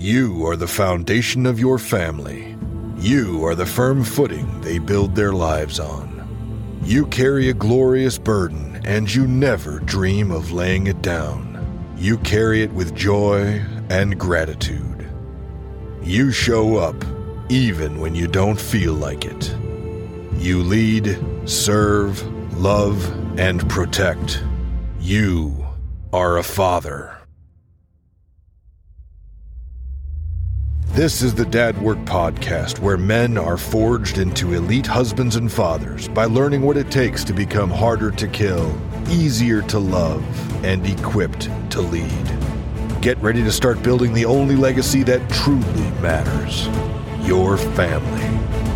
You are the foundation of your family. You are the firm footing they build their lives on. You carry a glorious burden, and you never dream of laying it down. You carry it with joy and gratitude. You show up even when you don't feel like it. You lead, serve, love, and protect. You are a father. This is the Dad Work Podcast, where men are forged into elite husbands and fathers by learning what it takes to become harder to kill, easier to love, and equipped to lead. Get ready to start building the only legacy that truly matters your family.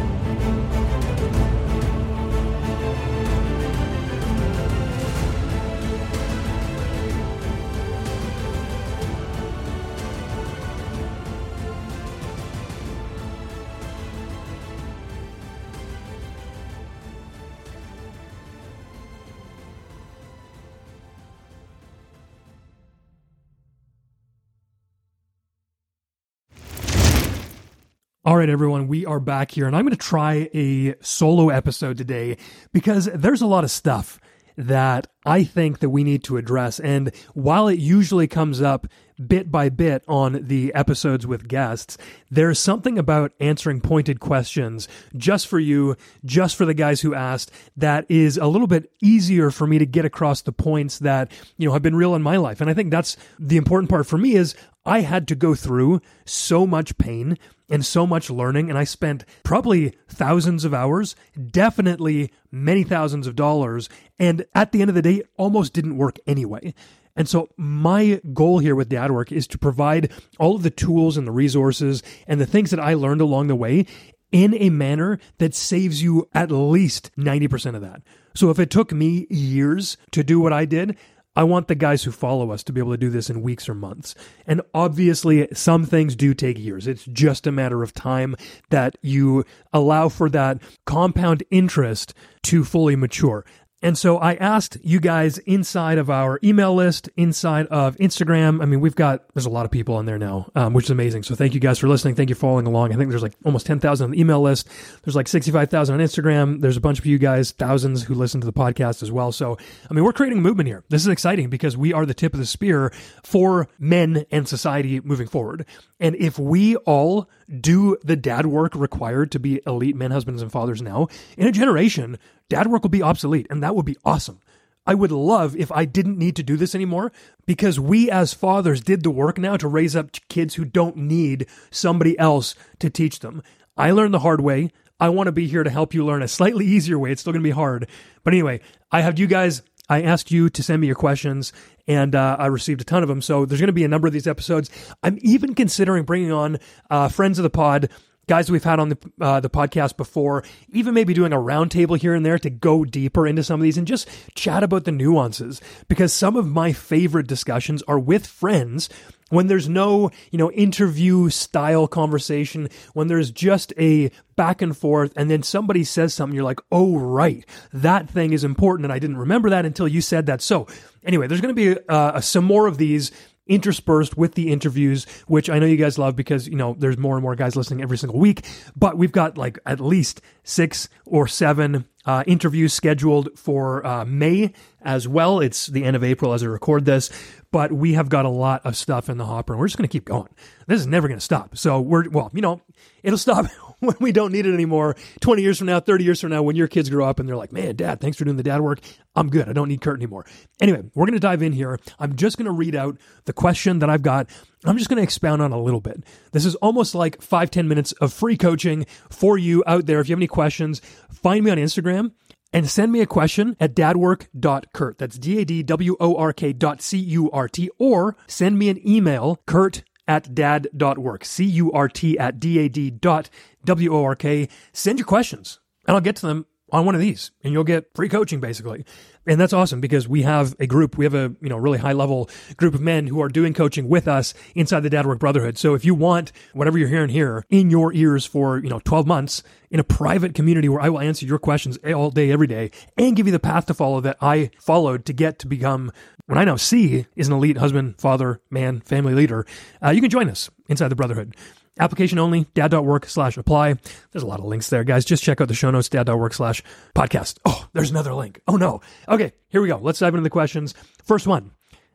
Right, everyone, we are back here, and I'm going to try a solo episode today because there's a lot of stuff that I think that we need to address. And while it usually comes up bit by bit on the episodes with guests, there's something about answering pointed questions just for you, just for the guys who asked, that is a little bit easier for me to get across the points that, you know, have been real in my life. And I think that's the important part for me is I had to go through so much pain and so much learning. And I spent probably thousands of hours, definitely many thousands of dollars. And at the end of the day, it almost didn't work anyway. And so my goal here with dad work is to provide all of the tools and the resources and the things that I learned along the way in a manner that saves you at least 90% of that. So if it took me years to do what I did, I want the guys who follow us to be able to do this in weeks or months. And obviously, some things do take years. It's just a matter of time that you allow for that compound interest to fully mature. And so I asked you guys inside of our email list, inside of Instagram. I mean, we've got, there's a lot of people on there now, um, which is amazing. So thank you guys for listening. Thank you for following along. I think there's like almost 10,000 on the email list. There's like 65,000 on Instagram. There's a bunch of you guys, thousands who listen to the podcast as well. So, I mean, we're creating a movement here. This is exciting because we are the tip of the spear for men and society moving forward. And if we all do the dad work required to be elite men, husbands, and fathers now, in a generation, dad work will be obsolete, and that would be awesome. I would love if I didn't need to do this anymore because we as fathers did the work now to raise up kids who don't need somebody else to teach them. I learned the hard way. I want to be here to help you learn a slightly easier way. It's still going to be hard. But anyway, I have you guys I asked you to send me your questions, and uh, I received a ton of them. So there's going to be a number of these episodes. I'm even considering bringing on uh, friends of the pod, guys we've had on the uh, the podcast before, even maybe doing a roundtable here and there to go deeper into some of these and just chat about the nuances. Because some of my favorite discussions are with friends when there's no, you know, interview style conversation, when there's just a back and forth and then somebody says something, you're like, oh, right, that thing is important. And I didn't remember that until you said that. So anyway, there's going to be uh, some more of these interspersed with the interviews, which I know you guys love because, you know, there's more and more guys listening every single week. But we've got like at least six or seven uh, interviews scheduled for uh, May as well. It's the end of April as I record this, but we have got a lot of stuff in the hopper and we're just going to keep going. This is never going to stop. So we're, well, you know, it'll stop when we don't need it anymore. 20 years from now, 30 years from now, when your kids grow up and they're like, man, dad, thanks for doing the dad work. I'm good. I don't need Curt anymore. Anyway, we're going to dive in here. I'm just going to read out the question that I've got. I'm just going to expound on a little bit. This is almost like five ten minutes of free coaching for you out there. If you have any questions, find me on Instagram and send me a question at dadwork.curt. That's D A D W O R K dot C U R T, or send me an email, Curt at dad.work, C U R T at D A D dot W O R K. Send your questions and I'll get to them on one of these and you'll get free coaching basically. And that's awesome because we have a group, we have a, you know, really high level group of men who are doing coaching with us inside the Dad Work Brotherhood. So if you want whatever you're hearing here in your ears for, you know, 12 months in a private community where I will answer your questions all day, every day and give you the path to follow that I followed to get to become what I now see is an elite husband, father, man, family leader, uh, you can join us inside the Brotherhood. Application only, dad.work slash apply. There's a lot of links there, guys. Just check out the show notes, dad.work slash podcast. Oh, there's another link. Oh, no. Okay, here we go. Let's dive into the questions. First one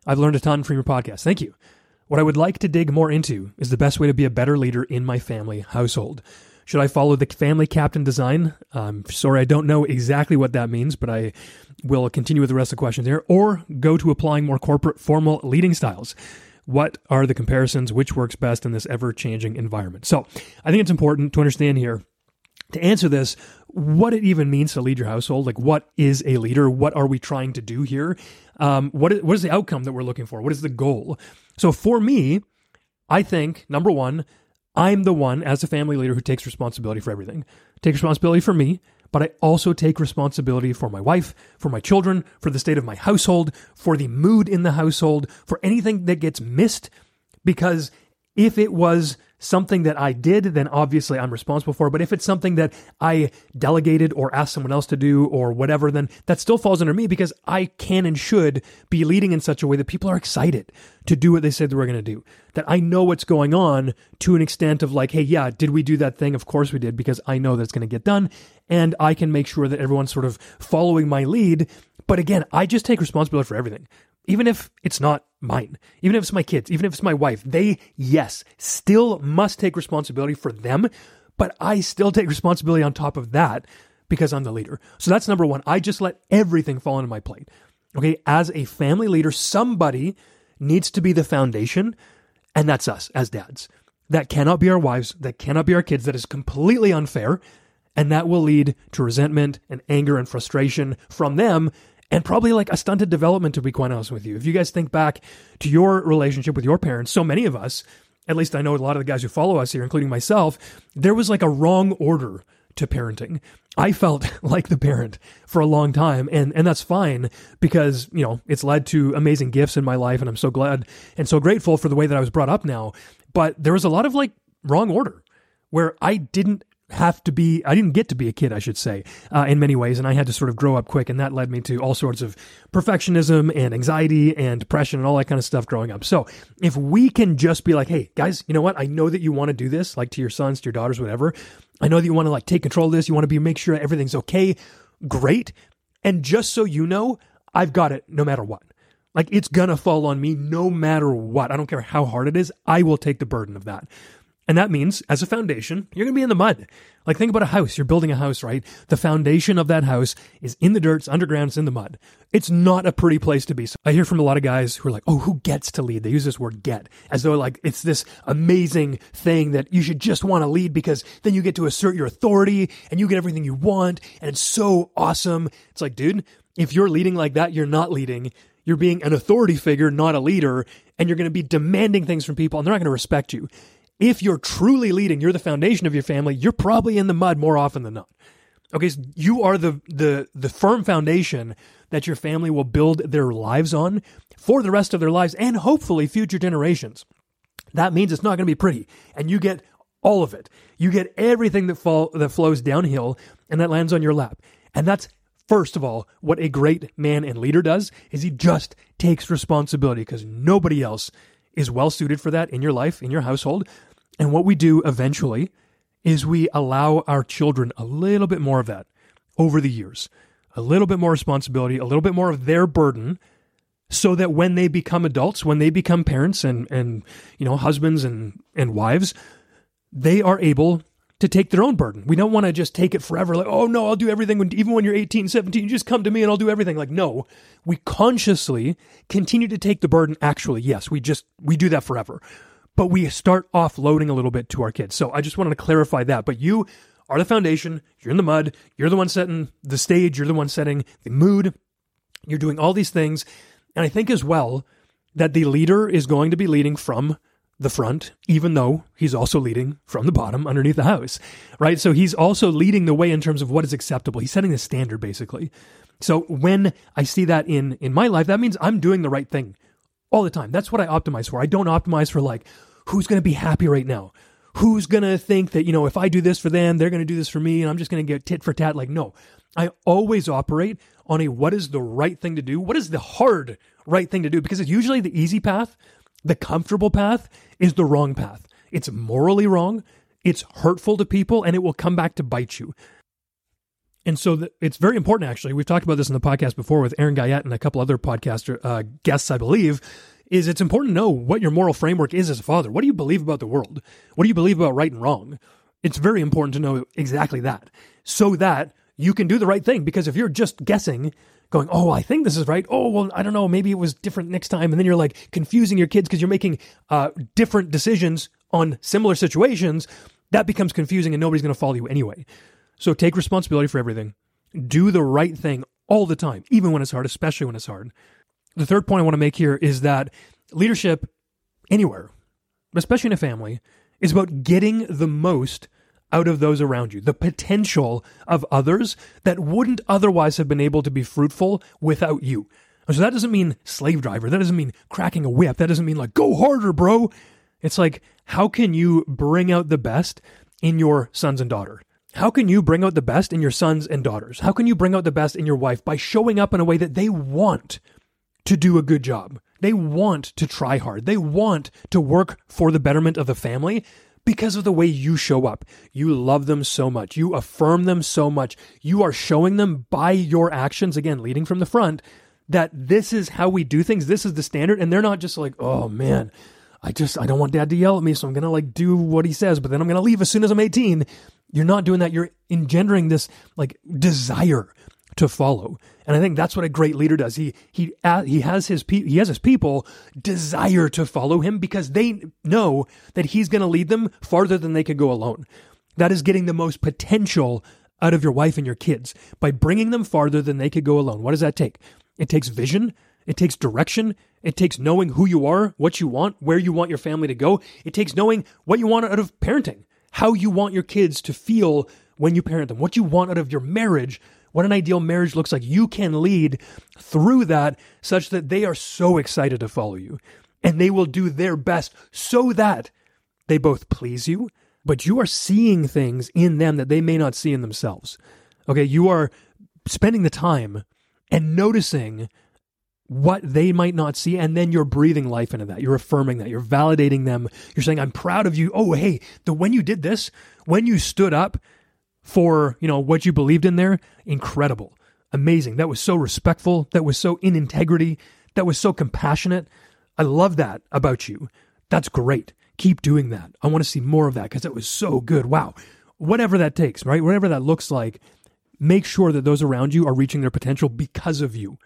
I've learned a ton from your podcast. Thank you. What I would like to dig more into is the best way to be a better leader in my family household. Should I follow the family captain design? I'm sorry, I don't know exactly what that means, but I will continue with the rest of the questions here. Or go to applying more corporate formal leading styles. What are the comparisons? Which works best in this ever changing environment? So I think it's important to understand here to answer this what it even means to lead your household like what is a leader what are we trying to do here um, what, is, what is the outcome that we're looking for what is the goal so for me i think number one i'm the one as a family leader who takes responsibility for everything take responsibility for me but I also take responsibility for my wife, for my children, for the state of my household, for the mood in the household, for anything that gets missed. Because if it was something that I did, then obviously I'm responsible for. But if it's something that I delegated or asked someone else to do or whatever, then that still falls under me because I can and should be leading in such a way that people are excited to do what they said they were going to do. That I know what's going on to an extent of like, hey, yeah, did we do that thing? Of course we did because I know that it's going to get done. And I can make sure that everyone's sort of following my lead. But again, I just take responsibility for everything even if it's not mine, even if it's my kids, even if it's my wife, they, yes, still must take responsibility for them, but I still take responsibility on top of that because I'm the leader. So that's number one. I just let everything fall into my plate. Okay. As a family leader, somebody needs to be the foundation, and that's us as dads. That cannot be our wives. That cannot be our kids. That is completely unfair. And that will lead to resentment and anger and frustration from them and probably like a stunted development, to be quite honest with you. If you guys think back to your relationship with your parents, so many of us, at least I know a lot of the guys who follow us here, including myself, there was like a wrong order to parenting. I felt like the parent for a long time and and that's fine because, you know, it's led to amazing gifts in my life and I'm so glad and so grateful for the way that I was brought up now. But there was a lot of like wrong order where I didn't have to be i didn't get to be a kid i should say uh, in many ways and i had to sort of grow up quick and that led me to all sorts of perfectionism and anxiety and depression and all that kind of stuff growing up. So if we can just be like hey guys you know what? I know that you want to do this like to your sons to your daughters whatever. I know that you want to like take control of this. You want to be make sure everything's okay. Great. And just so you know i've got it no matter what. Like it's gonna fall on me no matter what. I don't care how hard it is. I will take the burden of that and that means, as a foundation, you're going to be in the mud. Like, think about a house. You're building a house, right? The foundation of that house is in the dirt, it's underground, it's in the mud. It's not a pretty place to be. So I hear from a lot of guys who are like, oh, who gets to lead? They use this word get as though like it's this amazing thing that you should just want to lead because then you get to assert your authority and you get everything you want. And it's so awesome. It's like, dude, if you're leading like that, you're not leading. You're being an authority figure, not a leader. And you're going to be demanding things from people and they're not going to respect you if you're truly leading, you're the foundation of your family, you're probably in the mud more often than not. Okay, so you are the the the firm foundation that your family will build their lives on for the rest of their lives and hopefully future generations. That means it's not going to be pretty, and you get all of it. You get everything that fall that flows downhill and that lands on your lap. And that's first of all what a great man and leader does is he just takes responsibility because nobody else is well suited for that in your life, in your household. And what we do eventually is we allow our children a little bit more of that over the years, a little bit more responsibility, a little bit more of their burden so that when they become adults, when they become parents and, and, you know, husbands and, and wives, they are able to take their own burden. We don't want to just take it forever. Like, oh no, I'll do everything when, even when you're 18, 17, you just come to me and I'll do everything. Like, no, we consciously continue to take the burden. Actually, yes, we just, we do that forever but we start offloading a little bit to our kids. So I just wanted to clarify that. But you are the foundation. You're in the mud. You're the one setting the stage. You're the one setting the mood. You're doing all these things. And I think as well that the leader is going to be leading from the front, even though he's also leading from the bottom underneath the house, right? So he's also leading the way in terms of what is acceptable. He's setting the standard basically. So when I see that in in my life, that means I'm doing the right thing all the time. That's what I optimize for. I don't optimize for like who's going to be happy right now. Who's going to think that, you know, if I do this for them, they're going to do this for me and I'm just going to get tit for tat. Like, no, I always operate on a what is the right thing to do? What is the hard right thing to do? Because it's usually the easy path, the comfortable path is the wrong path. It's morally wrong. It's hurtful to people and it will come back to bite you. And so the, it's very important, actually. We've talked about this in the podcast before with Aaron Guyette and a couple other podcaster uh, guests, I believe. Is it's important to know what your moral framework is as a father. What do you believe about the world? What do you believe about right and wrong? It's very important to know exactly that so that you can do the right thing. Because if you're just guessing, going, oh, I think this is right. Oh, well, I don't know. Maybe it was different next time. And then you're like confusing your kids because you're making uh, different decisions on similar situations. That becomes confusing and nobody's going to follow you anyway. So take responsibility for everything. Do the right thing all the time, even when it's hard, especially when it's hard. The third point I want to make here is that leadership anywhere, especially in a family, is about getting the most out of those around you, the potential of others that wouldn't otherwise have been able to be fruitful without you. So that doesn't mean slave driver. That doesn't mean cracking a whip. That doesn't mean like, go harder, bro. It's like, how can you bring out the best in your sons and daughter? How can you bring out the best in your sons and daughters? How can you bring out the best in your wife by showing up in a way that they want to do a good job? They want to try hard. They want to work for the betterment of the family because of the way you show up. You love them so much. You affirm them so much. You are showing them by your actions, again, leading from the front, that this is how we do things. This is the standard. And they're not just like, oh man, I just, I don't want dad to yell at me. So I'm going to like do what he says, but then I'm going to leave as soon as I'm 18. You're not doing that. You're engendering this like desire to follow. And I think that's what a great leader does. He he he has his pe- he has his people desire to follow him because they know that he's going to lead them farther than they could go alone. That is getting the most potential out of your wife and your kids by bringing them farther than they could go alone. What does that take? It takes vision, it takes direction, it takes knowing who you are, what you want, where you want your family to go. It takes knowing what you want out of parenting how you want your kids to feel when you parent them, what you want out of your marriage, what an ideal marriage looks like. You can lead through that such that they are so excited to follow you. And they will do their best so that they both please you, but you are seeing things in them that they may not see in themselves. Okay, you are spending the time and noticing what they might not see and then you're breathing life into that. You're affirming that. You're validating them. You're saying i'm proud of you. Oh hey the when you did this when you stood up for you know what you believed in there incredible. Amazing. That was so respectful. That was so in integrity. That was so compassionate. I love that about you. That's great. Keep doing that. I want to see more of that because it was so good. Wow. Whatever that takes right? Whatever that looks like make sure that those around you are reaching their potential because of you.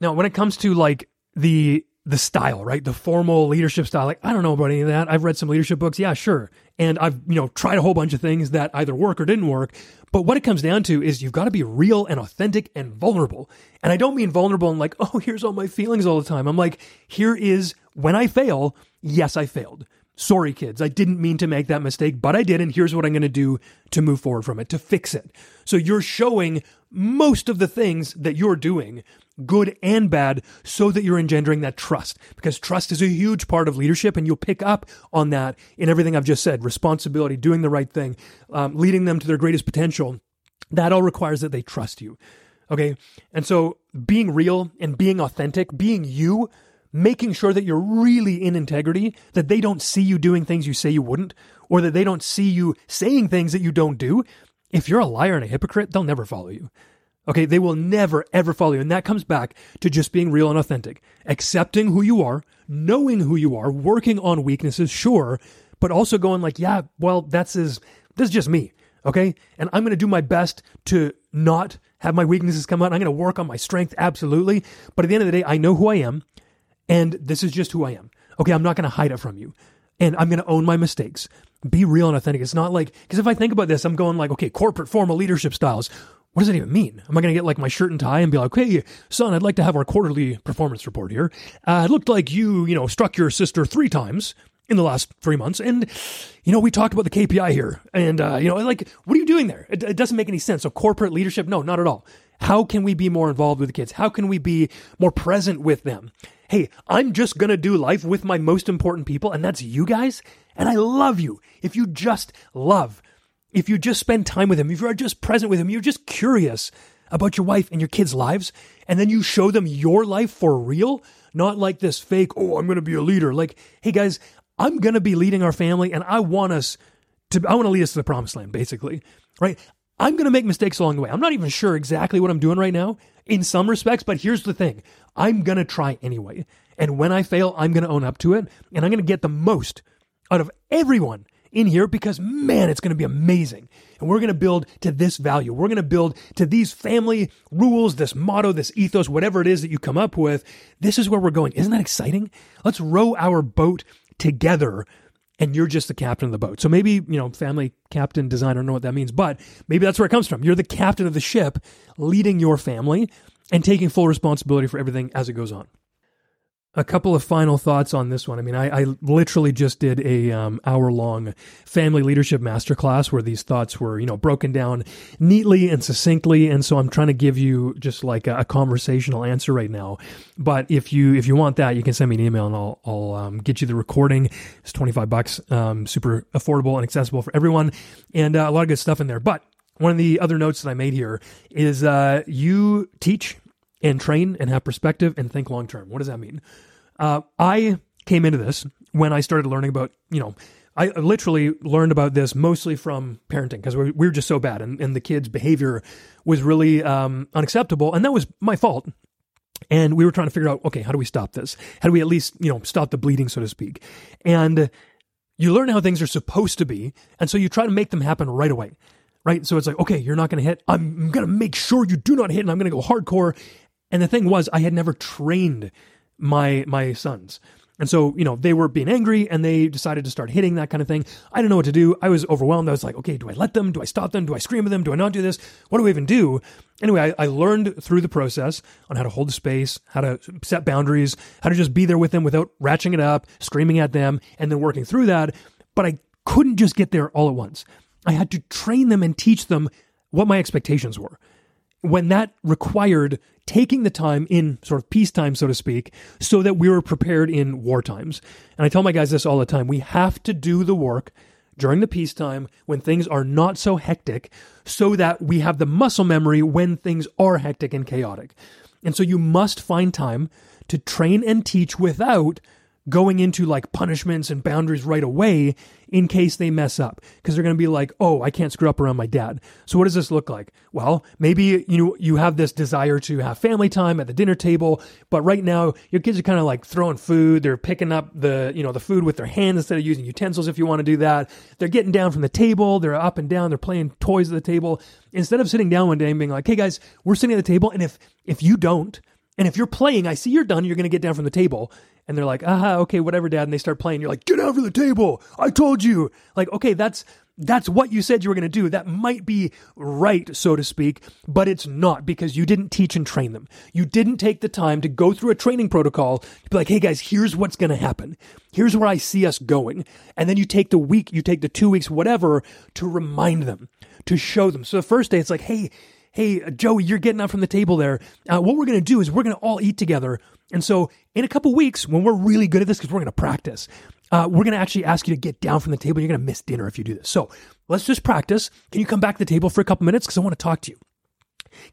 Now, when it comes to like the the style, right? The formal leadership style. Like, I don't know about any of that. I've read some leadership books. Yeah, sure. And I've, you know, tried a whole bunch of things that either work or didn't work. But what it comes down to is you've got to be real and authentic and vulnerable. And I don't mean vulnerable and like, oh, here's all my feelings all the time. I'm like, here is when I fail. Yes, I failed. Sorry, kids. I didn't mean to make that mistake, but I did. And here's what I'm going to do to move forward from it, to fix it. So you're showing most of the things that you're doing good and bad, so that you're engendering that trust. Because trust is a huge part of leadership, and you'll pick up on that in everything I've just said responsibility, doing the right thing, um, leading them to their greatest potential. That all requires that they trust you. Okay. And so being real and being authentic, being you, making sure that you're really in integrity, that they don't see you doing things you say you wouldn't, or that they don't see you saying things that you don't do. If you're a liar and a hypocrite, they'll never follow you. Okay, they will never ever follow you. And that comes back to just being real and authentic, accepting who you are, knowing who you are, working on weaknesses, sure, but also going like, yeah, well, that's is this is just me. Okay. And I'm going to do my best to not have my weaknesses come out. I'm going to work on my strength. Absolutely. But at the end of the day, I know who I am and this is just who I am. Okay. I'm not going to hide it from you and I'm going to own my mistakes. Be real and authentic. It's not like, because if I think about this, I'm going like, okay, corporate formal leadership styles what does that even mean? Am I going to get like my shirt and tie and be like, hey, son, I'd like to have our quarterly performance report here. Uh, it looked like you, you know, struck your sister three times in the last three months. And, you know, we talked about the KPI here. And, uh, you know, like, what are you doing there? It, it doesn't make any sense. So, corporate leadership, no, not at all. How can we be more involved with the kids? How can we be more present with them? Hey, I'm just going to do life with my most important people, and that's you guys. And I love you. If you just love, if you just spend time with him, if you're just present with him, you're just curious about your wife and your kids' lives, and then you show them your life for real, not like this fake, oh, I'm going to be a leader. Like, hey guys, I'm going to be leading our family, and I want us to, I want to lead us to the promised land, basically, right? I'm going to make mistakes along the way. I'm not even sure exactly what I'm doing right now in some respects, but here's the thing I'm going to try anyway. And when I fail, I'm going to own up to it, and I'm going to get the most out of everyone in here because man, it's going to be amazing. And we're going to build to this value. We're going to build to these family rules, this motto, this ethos, whatever it is that you come up with. This is where we're going. Isn't that exciting? Let's row our boat together and you're just the captain of the boat. So maybe, you know, family captain designer, know what that means, but maybe that's where it comes from. You're the captain of the ship leading your family and taking full responsibility for everything as it goes on a couple of final thoughts on this one. I mean, I, I literally just did a um, hour long family leadership masterclass where these thoughts were, you know, broken down neatly and succinctly. And so I'm trying to give you just like a, a conversational answer right now. But if you if you want that, you can send me an email and I'll I'll um, get you the recording. It's 25 bucks, um, super affordable and accessible for everyone, and uh, a lot of good stuff in there. But one of the other notes that I made here is uh, you teach and train and have perspective and think long term. What does that mean? Uh, I came into this when I started learning about, you know, I literally learned about this mostly from parenting because we, we, were just so bad and, and the kids' behavior was really um, unacceptable. And that was my fault. And we were trying to figure out, okay, how do we stop this? How do we at least, you know, stop the bleeding, so to speak? And you learn how things are supposed to be. And so you try to make them happen right away. Right. So it's like, okay, you're not going to hit. I'm going to make sure you do not hit and I'm going to go hardcore. And the thing was, I had never trained my my sons. And so, you know, they were being angry and they decided to start hitting that kind of thing. I didn't know what to do. I was overwhelmed. I was like, okay, do I let them? Do I stop them? Do I scream at them? Do I not do this? What do I even do? Anyway, I, I learned through the process on how to hold the space, how to set boundaries, how to just be there with them without ratcheting it up, screaming at them, and then working through that. But I couldn't just get there all at once. I had to train them and teach them what my expectations were when that required taking the time in sort of peacetime, so to speak, so that we were prepared in war times. And I tell my guys this all the time we have to do the work during the peacetime when things are not so hectic so that we have the muscle memory when things are hectic and chaotic. And so you must find time to train and teach without going into like punishments and boundaries right away in case they mess up. Because they're going to be like oh i can't screw up around my dad. So what does this look like? Well maybe you you have this desire to have family time at the dinner table but right now your kids are kind of like throwing food. They're picking up the you know the food with their hands instead of using utensils if you want to do that. They're getting down from the table. They're up and down. They're playing toys at the table. Instead of sitting down one day and being like hey guys we're sitting at the table and if if you don't and if you're playing, I see you're done, you're going to get down from the table and they're like, aha, okay, whatever, dad. And they start playing. You're like, get out from the table. I told you. Like, okay, that's, that's what you said you were going to do. That might be right, so to speak, but it's not because you didn't teach and train them. You didn't take the time to go through a training protocol to be like, hey guys, here's what's going to happen. Here's where I see us going. And then you take the week, you take the two weeks, whatever, to remind them, to show them. So the first day, it's like, hey, hey, Joey, you're getting up from the table there. Uh, what we're going to do is we're going to all eat together. And so in a couple weeks, when we're really good at this, because we're going to practice, uh, we're going to actually ask you to get down from the table. You're going to miss dinner if you do this. So let's just practice. Can you come back to the table for a couple minutes? Because I want to talk to you.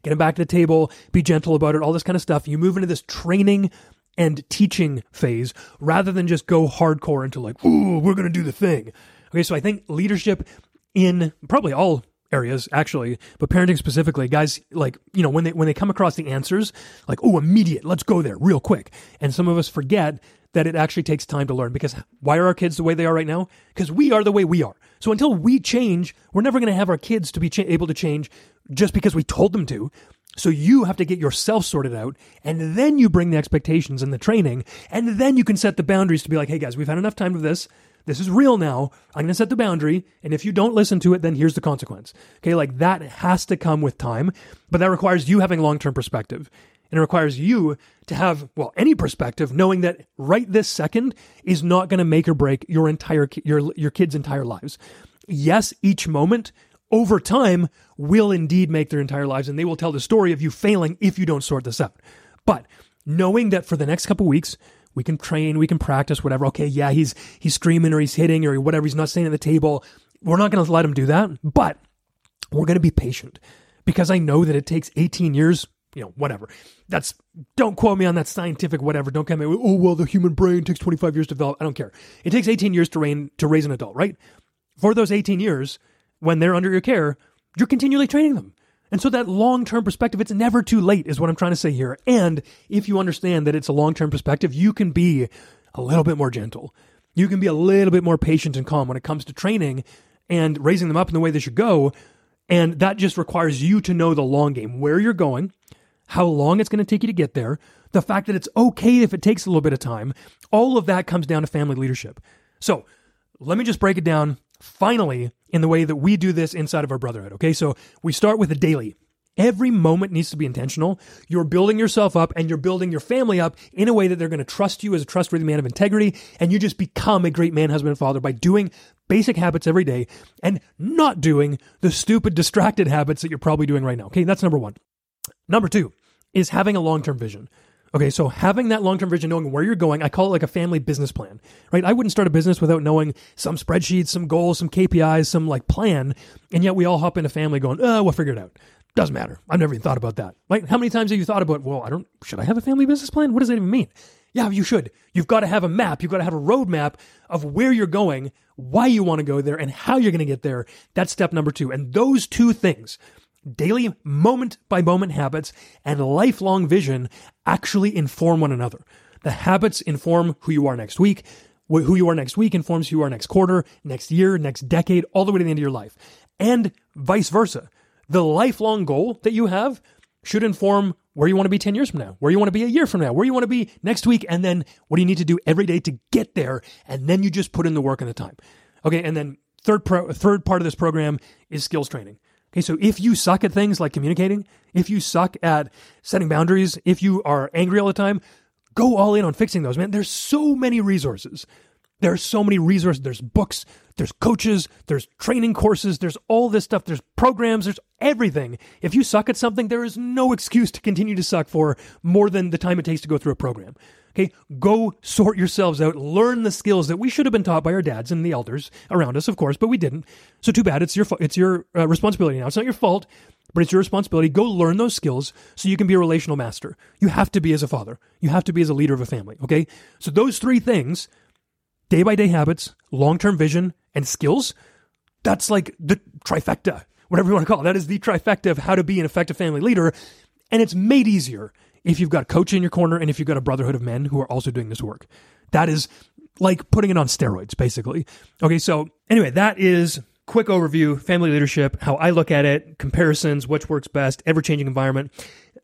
Get him back to the table, be gentle about it, all this kind of stuff. You move into this training and teaching phase rather than just go hardcore into like, ooh, we're going to do the thing. Okay, so I think leadership in probably all areas actually, but parenting specifically, guys like, you know, when they when they come across the answers, like, oh, immediate, let's go there real quick. And some of us forget that it actually takes time to learn because why are our kids the way they are right now? Because we are the way we are. So until we change, we're never going to have our kids to be cha- able to change just because we told them to. So you have to get yourself sorted out and then you bring the expectations and the training and then you can set the boundaries to be like, hey guys, we've had enough time of this. This is real now. I'm going to set the boundary. And if you don't listen to it, then here's the consequence. Okay. Like that has to come with time, but that requires you having long term perspective. And it requires you to have, well, any perspective, knowing that right this second is not going to make or break your entire, your, your kids' entire lives. Yes, each moment over time will indeed make their entire lives and they will tell the story of you failing if you don't sort this out. But knowing that for the next couple weeks, we can train, we can practice, whatever. Okay, yeah, he's he's screaming or he's hitting or whatever, he's not staying at the table. We're not gonna let him do that, but we're gonna be patient because I know that it takes 18 years, you know, whatever. That's don't quote me on that scientific whatever. Don't come me. Oh well, the human brain takes 25 years to develop. I don't care. It takes 18 years to rain to raise an adult, right? For those 18 years, when they're under your care, you're continually training them. And so that long term perspective, it's never too late, is what I'm trying to say here. And if you understand that it's a long term perspective, you can be a little bit more gentle. You can be a little bit more patient and calm when it comes to training and raising them up in the way they should go. And that just requires you to know the long game, where you're going, how long it's going to take you to get there, the fact that it's okay if it takes a little bit of time. All of that comes down to family leadership. So let me just break it down finally in the way that we do this inside of our brotherhood. Okay. So we start with a daily. Every moment needs to be intentional. You're building yourself up and you're building your family up in a way that they're going to trust you as a trustworthy man of integrity. And you just become a great man, husband, and father by doing basic habits every day and not doing the stupid, distracted habits that you're probably doing right now. Okay. That's number one. Number two is having a long term vision. Okay, so having that long term vision, knowing where you're going, I call it like a family business plan, right? I wouldn't start a business without knowing some spreadsheets, some goals, some KPIs, some like plan. And yet we all hop into family going, oh, we'll figure it out. Doesn't matter. I've never even thought about that. Right? How many times have you thought about, well, I don't, should I have a family business plan? What does that even mean? Yeah, you should. You've got to have a map. You've got to have a roadmap of where you're going, why you want to go there, and how you're going to get there. That's step number two. And those two things, daily moment by moment habits and lifelong vision actually inform one another. The habits inform who you are next week. Who you are next week informs who you are next quarter, next year, next decade, all the way to the end of your life. And vice versa. The lifelong goal that you have should inform where you want to be 10 years from now, where you want to be a year from now, where you want to be next week, and then what do you need to do every day to get there. And then you just put in the work and the time. Okay. And then third pro, third part of this program is skills training. Okay, so if you suck at things like communicating, if you suck at setting boundaries, if you are angry all the time, go all in on fixing those, man. There's so many resources. There are so many resources. There's books, there's coaches, there's training courses, there's all this stuff, there's programs, there's everything. If you suck at something, there is no excuse to continue to suck for more than the time it takes to go through a program. Okay, go sort yourselves out, learn the skills that we should have been taught by our dads and the elders around us, of course, but we didn't. So too bad. It's your it's your uh, responsibility now. It's not your fault, but it's your responsibility. Go learn those skills so you can be a relational master. You have to be as a father. You have to be as a leader of a family. Okay, so those three things: day by day habits, long term vision, and skills. That's like the trifecta, whatever you want to call it. That is the trifecta of how to be an effective family leader, and it's made easier if you've got a coach in your corner and if you've got a brotherhood of men who are also doing this work. That is like putting it on steroids, basically. Okay, so anyway, that is quick overview, family leadership, how I look at it, comparisons, which works best, ever changing environment.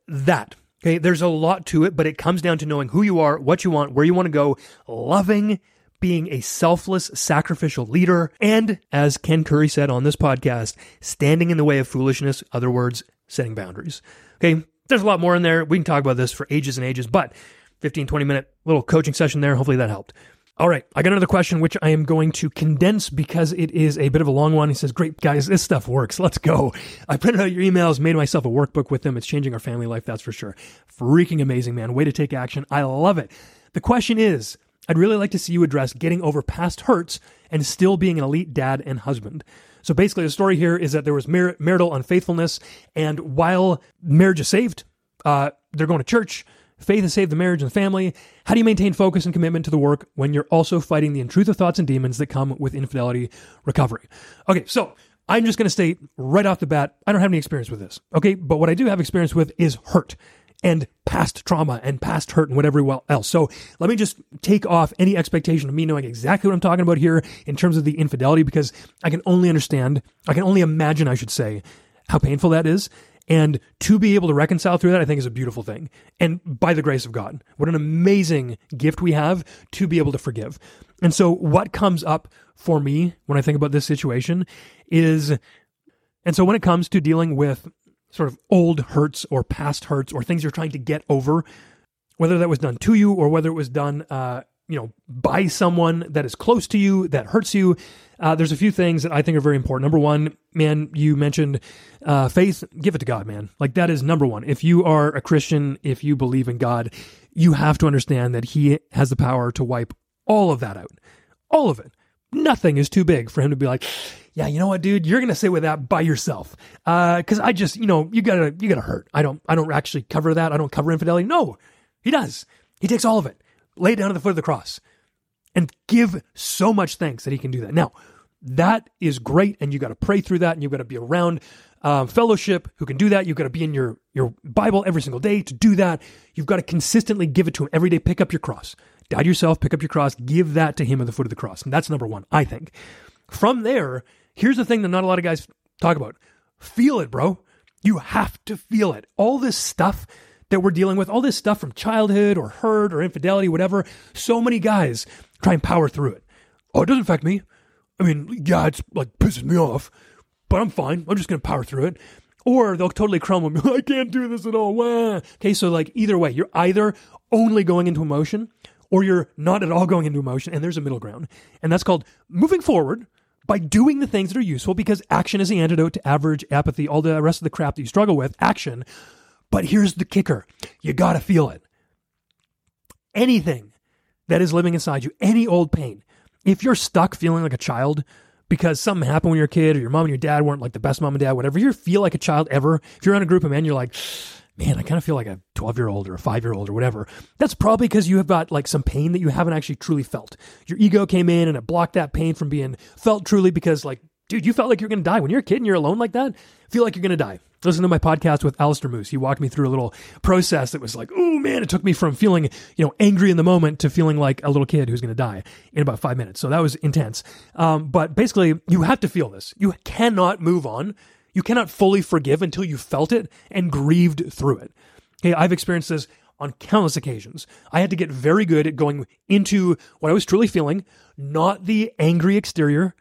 That. Okay, there's a lot to it, but it comes down to knowing who you are, what you want, where you want to go, loving being a selfless, sacrificial leader, and as Ken Curry said on this podcast, standing in the way of foolishness, other words, setting boundaries. Okay, there's a lot more in there. We can talk about this for ages and ages, but 15, 20 minute little coaching session there. Hopefully that helped. All right, I got another question which I am going to condense because it is a bit of a long one. He says, Great guys, this stuff works. Let's go. I printed out your emails, made myself a workbook with them. It's changing our family life, that's for sure. Freaking amazing, man. Way to take action. I love it. The question is I'd really like to see you address getting over past hurts and still being an elite dad and husband. So basically, the story here is that there was mar- marital unfaithfulness, and while marriage is saved, uh, they're going to church. Faith has saved the marriage and the family. How do you maintain focus and commitment to the work when you're also fighting the intrusive thoughts and demons that come with infidelity recovery? Okay, so I'm just going to state right off the bat, I don't have any experience with this. Okay, but what I do have experience with is hurt and past trauma and past hurt and whatever else. So let me just take off any expectation of me knowing exactly what I'm talking about here in terms of the infidelity because I can only understand, I can only imagine, I should say, how painful that is. And to be able to reconcile through that, I think is a beautiful thing. And by the grace of God, what an amazing gift we have to be able to forgive. And so what comes up for me when I think about this situation is, and so when it comes to dealing with sort of old hurts or past hurts or things you're trying to get over, whether that was done to you or whether it was done, uh, you know, by someone that is close to you that hurts you. Uh, there's a few things that I think are very important. Number one, man, you mentioned uh, faith. Give it to God, man. Like that is number one. If you are a Christian, if you believe in God, you have to understand that He has the power to wipe all of that out, all of it. Nothing is too big for Him to be like, yeah, you know what, dude, you're gonna sit with that by yourself. Because I just, you know, you gotta, you gotta hurt. I don't, I don't actually cover that. I don't cover infidelity. No, He does. He takes all of it, lay it down at the foot of the cross, and give so much thanks that He can do that. Now, that is great, and you got to pray through that, and you've got to be around um, fellowship who can do that. You've got to be in your your Bible every single day to do that. You've got to consistently give it to Him every day. Pick up your cross, die yourself, pick up your cross, give that to Him at the foot of the cross, and that's number one, I think. From there, here's the thing that not a lot of guys talk about: feel it, bro. You have to feel it. All this stuff that we're dealing with, all this stuff from childhood or hurt or infidelity, whatever. So many guys try and power through it. Oh, it doesn't affect me. I mean, yeah, it's like pissing me off, but I'm fine. I'm just going to power through it. Or they'll totally crumble. I can't do this at all. Wah. Okay, so like either way, you're either only going into emotion or you're not at all going into emotion, and there's a middle ground. And that's called moving forward by doing the things that are useful because action is the antidote to average, apathy, all the rest of the crap that you struggle with. Action. But here's the kicker you got to feel it. Anything that is living inside you, any old pain, if you're stuck feeling like a child because something happened when you're a kid or your mom and your dad weren't like the best mom and dad, whatever, you feel like a child ever, if you're on a group of men, you're like, man, I kind of feel like a 12 year old or a five year old or whatever. That's probably because you have got like some pain that you haven't actually truly felt. Your ego came in and it blocked that pain from being felt truly because, like, dude, you felt like you're going to die. When you're a kid and you're alone like that, feel like you're going to die listen to my podcast with Alistair Moose. He walked me through a little process that was like, oh man, it took me from feeling, you know, angry in the moment to feeling like a little kid who's going to die in about five minutes. So that was intense. Um, but basically, you have to feel this. You cannot move on. You cannot fully forgive until you felt it and grieved through it. Okay, I've experienced this on countless occasions. I had to get very good at going into what I was truly feeling, not the angry exterior,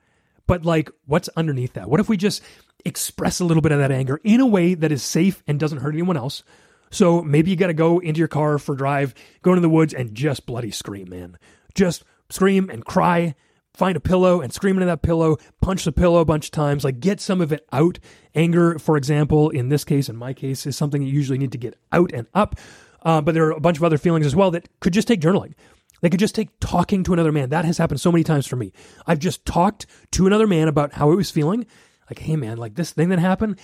but like what's underneath that. What if we just express a little bit of that anger in a way that is safe and doesn't hurt anyone else. So maybe you got to go into your car for a drive, go into the woods and just bloody scream, man. Just scream and cry. Find a pillow and scream into that pillow, punch the pillow a bunch of times, like get some of it out. Anger, for example, in this case, in my case, is something you usually need to get out and up. Uh, but there are a bunch of other feelings as well that could just take journaling. They could just take talking to another man. That has happened so many times for me. I've just talked to another man about how it was feeling like, hey man, like this thing that happened,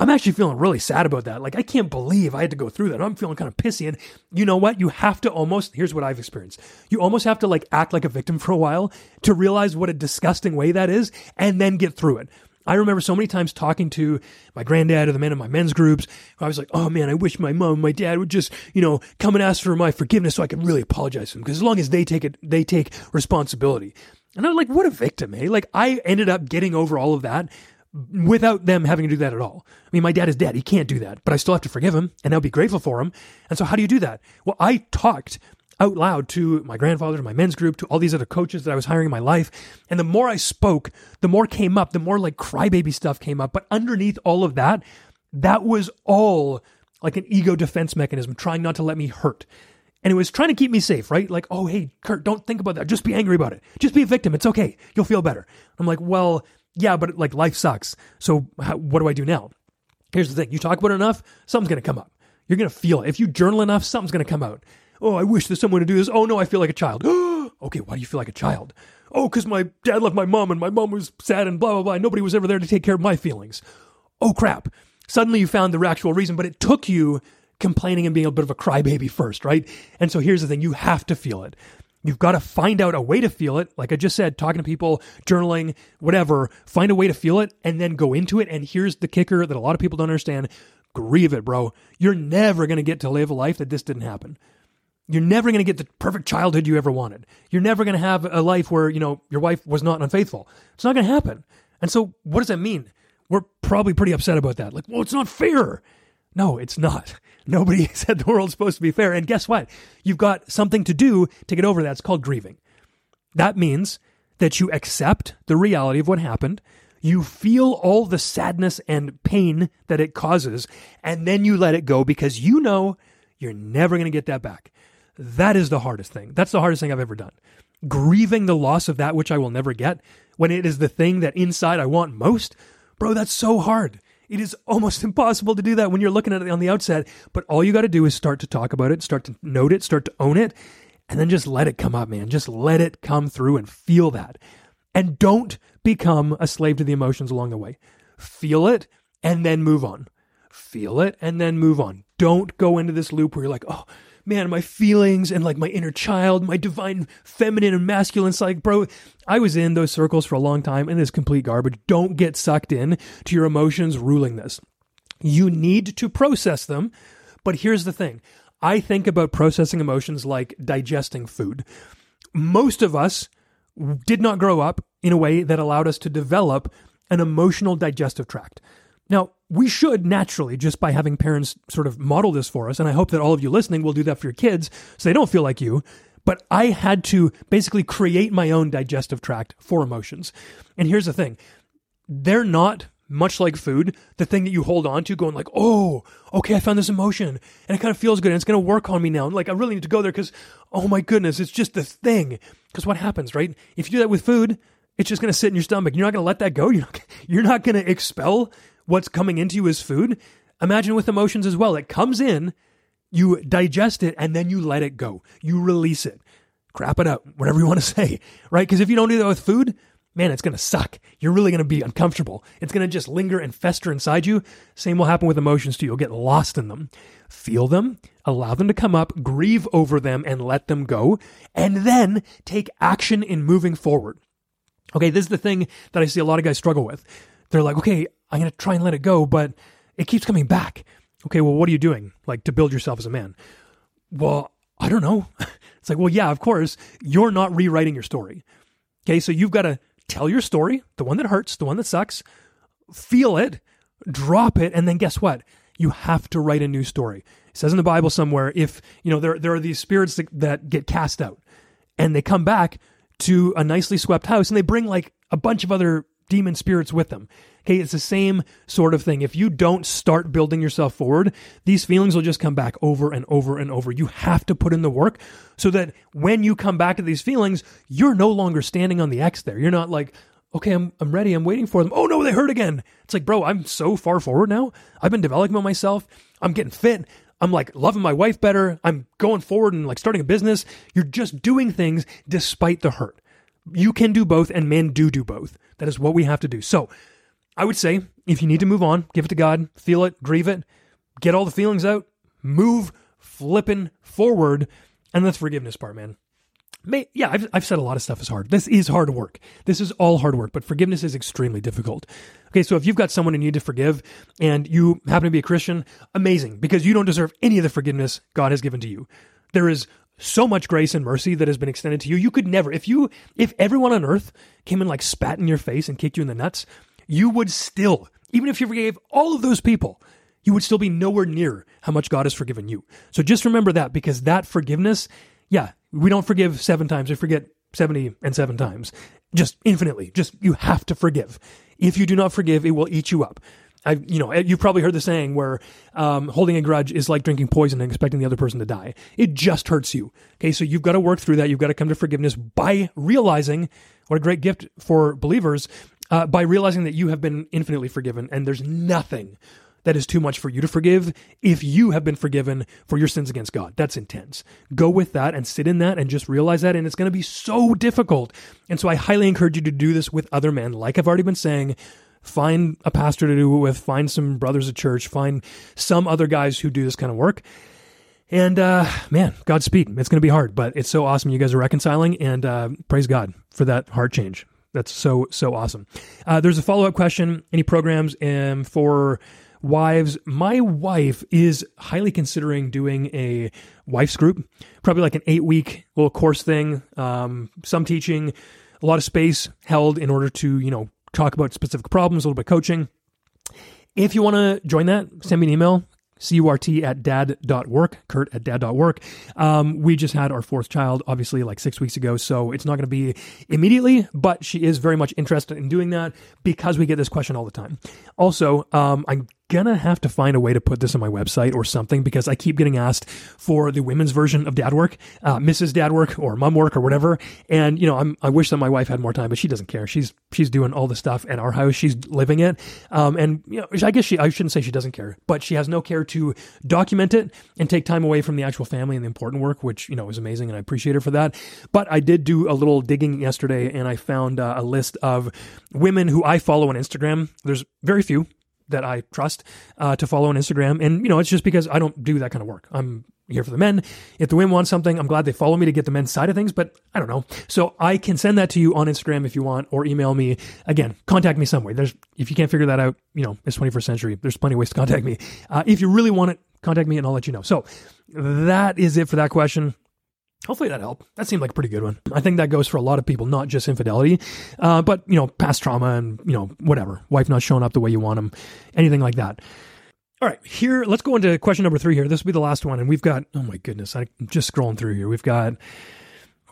I'm actually feeling really sad about that. Like, I can't believe I had to go through that. I'm feeling kind of pissy. And you know what? You have to almost, here's what I've experienced. You almost have to like act like a victim for a while to realize what a disgusting way that is and then get through it. I remember so many times talking to my granddad or the men in my men's groups. I was like, oh man, I wish my mom my dad would just, you know, come and ask for my forgiveness so I could really apologize to them. Because as long as they take it, they take responsibility. And I'm like, what a victim, eh? Like, I ended up getting over all of that without them having to do that at all. I mean, my dad is dead. He can't do that, but I still have to forgive him and I'll be grateful for him. And so how do you do that? Well, I talked out loud to my grandfather, to my men's group, to all these other coaches that I was hiring in my life. And the more I spoke, the more came up, the more like crybaby stuff came up. But underneath all of that, that was all like an ego defense mechanism trying not to let me hurt. And it was trying to keep me safe, right? Like, oh, hey, Curt, don't think about that. Just be angry about it. Just be a victim. It's okay. You'll feel better. I'm like, well, yeah, but like life sucks. So how, what do I do now? Here's the thing: you talk about it enough, something's going to come up. You're going to feel it. If you journal enough, something's going to come out. Oh, I wish there's someone to do this. Oh no, I feel like a child. okay, why do you feel like a child? Oh, because my dad left my mom and my mom was sad and blah blah blah. Nobody was ever there to take care of my feelings. Oh crap! Suddenly you found the actual reason, but it took you complaining and being a bit of a crybaby first, right? And so here's the thing: you have to feel it. You've got to find out a way to feel it. Like I just said, talking to people, journaling, whatever, find a way to feel it and then go into it. And here's the kicker that a lot of people don't understand grieve it, bro. You're never going to get to live a life that this didn't happen. You're never going to get the perfect childhood you ever wanted. You're never going to have a life where, you know, your wife was not unfaithful. It's not going to happen. And so what does that mean? We're probably pretty upset about that. Like, well, it's not fair. No, it's not. Nobody said the world's supposed to be fair. And guess what? You've got something to do to get over that. It's called grieving. That means that you accept the reality of what happened. You feel all the sadness and pain that it causes, and then you let it go because you know you're never going to get that back. That is the hardest thing. That's the hardest thing I've ever done. Grieving the loss of that which I will never get when it is the thing that inside I want most. Bro, that's so hard. It is almost impossible to do that when you're looking at it on the outset. But all you got to do is start to talk about it, start to note it, start to own it, and then just let it come up, man. Just let it come through and feel that. And don't become a slave to the emotions along the way. Feel it and then move on. Feel it and then move on. Don't go into this loop where you're like, oh, man, my feelings and like my inner child, my divine feminine and masculine side, bro. I was in those circles for a long time and it's complete garbage. Don't get sucked in to your emotions ruling this. You need to process them. But here's the thing I think about processing emotions like digesting food. Most of us did not grow up in a way that allowed us to develop an emotional digestive tract. Now, we should naturally, just by having parents sort of model this for us, and I hope that all of you listening will do that for your kids so they don't feel like you. But I had to basically create my own digestive tract for emotions. And here's the thing they're not much like food, the thing that you hold on to, going like, oh, okay, I found this emotion and it kind of feels good and it's going to work on me now. And like, I really need to go there because, oh my goodness, it's just the thing. Because what happens, right? If you do that with food, it's just going to sit in your stomach. You're not going to let that go. You're not, you're not going to expel what's coming into you as food. Imagine with emotions as well. It comes in, you digest it, and then you let it go. You release it. Crap it out, whatever you want to say, right? Because if you don't do that with food, man, it's going to suck. You're really going to be uncomfortable. It's going to just linger and fester inside you. Same will happen with emotions too. You'll get lost in them. Feel them, allow them to come up, grieve over them, and let them go, and then take action in moving forward. Okay, this is the thing that I see a lot of guys struggle with. They're like, okay, I'm going to try and let it go, but it keeps coming back. Okay, well, what are you doing like to build yourself as a man? Well, I don't know. It's like, well, yeah, of course, you're not rewriting your story. Okay, so you've got to tell your story, the one that hurts, the one that sucks, feel it, drop it, and then guess what? You have to write a new story. It says in the Bible somewhere if, you know, there, there are these spirits that, that get cast out and they come back to a nicely swept house and they bring like a bunch of other demon spirits with them. Okay, it's the same sort of thing. If you don't start building yourself forward, these feelings will just come back over and over and over. You have to put in the work so that when you come back to these feelings, you're no longer standing on the X there. You're not like, okay, I'm, I'm ready. I'm waiting for them. Oh no, they hurt again. It's like, bro, I'm so far forward now. I've been developing myself. I'm getting fit. I'm like loving my wife better. I'm going forward and like starting a business. You're just doing things despite the hurt. You can do both, and men do do both. That is what we have to do. So, I would say if you need to move on, give it to God, feel it, grieve it, get all the feelings out, move flipping forward. And the forgiveness part, man. May, yeah, I've, I've said a lot of stuff is hard. This is hard work. This is all hard work, but forgiveness is extremely difficult. Okay, so if you've got someone you need to forgive and you happen to be a Christian, amazing, because you don't deserve any of the forgiveness God has given to you. There is so much grace and mercy that has been extended to you. You could never, if you, if everyone on earth came and like spat in your face and kicked you in the nuts, you would still, even if you forgave all of those people, you would still be nowhere near how much God has forgiven you. So just remember that because that forgiveness, yeah, we don't forgive seven times, we forget 70 and seven times. Just infinitely. Just, you have to forgive. If you do not forgive, it will eat you up. I, you know, you've probably heard the saying where um, holding a grudge is like drinking poison and expecting the other person to die. It just hurts you. Okay, so you've got to work through that. You've got to come to forgiveness by realizing what a great gift for believers uh, by realizing that you have been infinitely forgiven and there's nothing that is too much for you to forgive if you have been forgiven for your sins against God. That's intense. Go with that and sit in that and just realize that. And it's going to be so difficult. And so I highly encourage you to do this with other men. Like I've already been saying, Find a pastor to do it with, find some brothers at church, find some other guys who do this kind of work. And uh, man, Godspeed. It's going to be hard, but it's so awesome you guys are reconciling, and uh, praise God for that heart change. That's so so awesome. Uh, there's a follow up question. Any programs um, for wives? My wife is highly considering doing a wife's group, probably like an eight week little course thing. Um, some teaching, a lot of space held in order to you know talk about specific problems, a little bit coaching. If you want to join that, send me an email, C-U-R-T at dad.work, Curt at dad.work. Um, we just had our fourth child, obviously, like six weeks ago, so it's not going to be immediately, but she is very much interested in doing that because we get this question all the time. Also, um, I'm gonna have to find a way to put this on my website or something because I keep getting asked for the women's version of dad work, uh, Mrs. Dad work or mom work or whatever. And you know, I'm, I wish that my wife had more time, but she doesn't care. She's she's doing all the stuff at our house. She's living it. Um, and you know, I guess she I shouldn't say she doesn't care, but she has no care to document it and take time away from the actual family and the important work, which you know is amazing, and I appreciate her for that. But I did do a little digging yesterday, and I found uh, a list of women who I follow on Instagram. There's very few that I trust uh, to follow on Instagram. And, you know, it's just because I don't do that kind of work. I'm here for the men. If the women want something, I'm glad they follow me to get the men's side of things, but I don't know. So I can send that to you on Instagram if you want, or email me. Again, contact me some way. There's, if you can't figure that out, you know, it's 21st century. There's plenty of ways to contact me. Uh, if you really want it, contact me and I'll let you know. So that is it for that question. Hopefully that helped. That seemed like a pretty good one. I think that goes for a lot of people, not just infidelity, uh, but you know, past trauma and you know, whatever. Wife not showing up the way you want them, anything like that. All right, here let's go into question number three. Here, this will be the last one, and we've got. Oh my goodness, I'm just scrolling through here. We've got.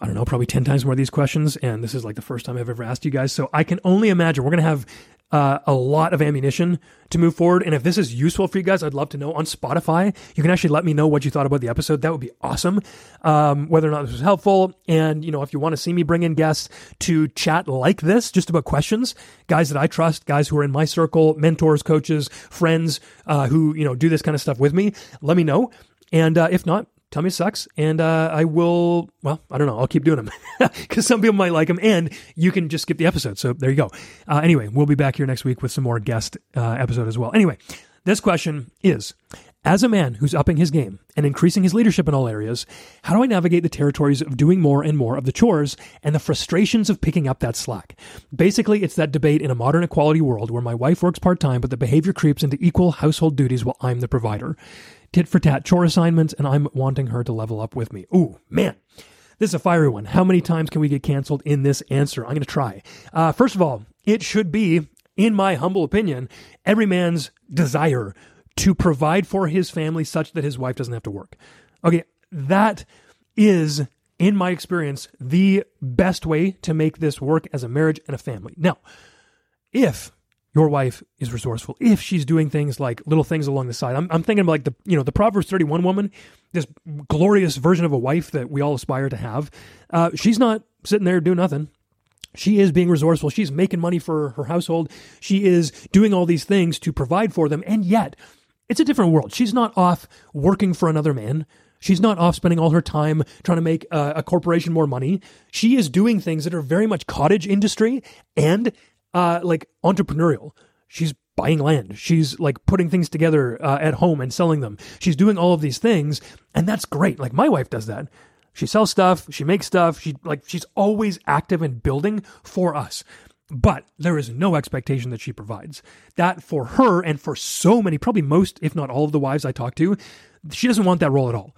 I don't know, probably 10 times more of these questions. And this is like the first time I've ever asked you guys. So I can only imagine we're going to have uh, a lot of ammunition to move forward. And if this is useful for you guys, I'd love to know on Spotify. You can actually let me know what you thought about the episode. That would be awesome. Um, whether or not this was helpful. And, you know, if you want to see me bring in guests to chat like this, just about questions, guys that I trust, guys who are in my circle, mentors, coaches, friends, uh, who, you know, do this kind of stuff with me, let me know. And uh, if not, me sucks and uh, i will well i don't know i'll keep doing them because some people might like them and you can just skip the episode so there you go. Uh, anyway we'll be back here next week with some more guest uh, episode as well. Anyway this question is as a man who's upping his game and increasing his leadership in all areas, how do I navigate the territories of doing more and more of the chores and the frustrations of picking up that slack? Basically, it's that debate in a modern equality world where my wife works part time, but the behavior creeps into equal household duties while I'm the provider tit for tat chore assignments, and I'm wanting her to level up with me. Ooh, man. This is a fiery one. How many times can we get canceled in this answer? I'm going to try. Uh, first of all, it should be, in my humble opinion, every man's desire to provide for his family such that his wife doesn't have to work. Okay, that is, in my experience, the best way to make this work as a marriage and a family. Now, if your wife is resourceful if she's doing things like little things along the side. I'm, I'm thinking of like the you know the Proverbs 31 woman, this glorious version of a wife that we all aspire to have. Uh, she's not sitting there doing nothing. She is being resourceful. She's making money for her household. She is doing all these things to provide for them, and yet it's a different world. She's not off working for another man. She's not off spending all her time trying to make a, a, corporation more money. She is doing things that are very much cottage industry and uh, like entrepreneurial. She's buying land. She's like putting things together uh, at home and selling them. She's doing all of these things, and that's great. Like my wife does that. She sells stuff. She makes stuff. She like she's always active and building for us. But there is no expectation that she provides. That for her and for so many, probably most, if not all of the wives I talk to, she doesn't want that role at all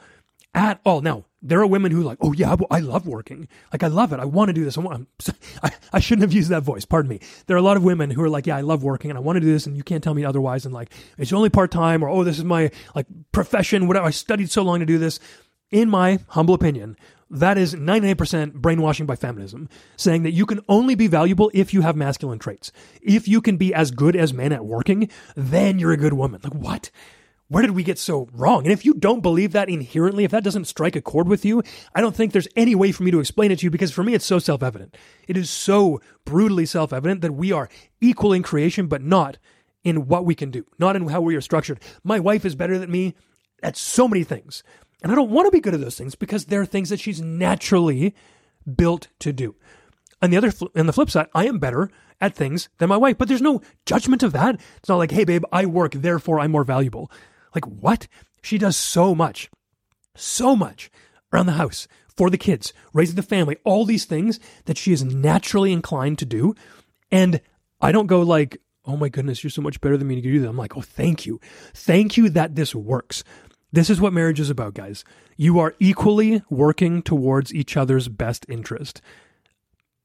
at all. Now, there are women who are like, oh yeah, I love working. Like I love it. I want to do this. I want. I, I shouldn't have used that voice. Pardon me. There are a lot of women who are like, yeah, I love working and I want to do this, and you can't tell me otherwise. And like, it's only part time, or oh, this is my like profession. Whatever. I studied so long to do this. In my humble opinion, that is 99% brainwashing by feminism, saying that you can only be valuable if you have masculine traits. If you can be as good as men at working, then you're a good woman. Like, what? Where did we get so wrong? And if you don't believe that inherently, if that doesn't strike a chord with you, I don't think there's any way for me to explain it to you because for me, it's so self evident. It is so brutally self evident that we are equal in creation, but not in what we can do, not in how we are structured. My wife is better than me at so many things. And I don't want to be good at those things because they're things that she's naturally built to do. On the other, on the flip side, I am better at things than my wife, but there's no judgment of that. It's not like, hey, babe, I work, therefore I'm more valuable. Like, what? She does so much, so much around the house for the kids, raising the family, all these things that she is naturally inclined to do. And I don't go like, oh my goodness, you're so much better than me to do that. I'm like, oh, thank you. Thank you that this works. This is what marriage is about, guys. You are equally working towards each other's best interest.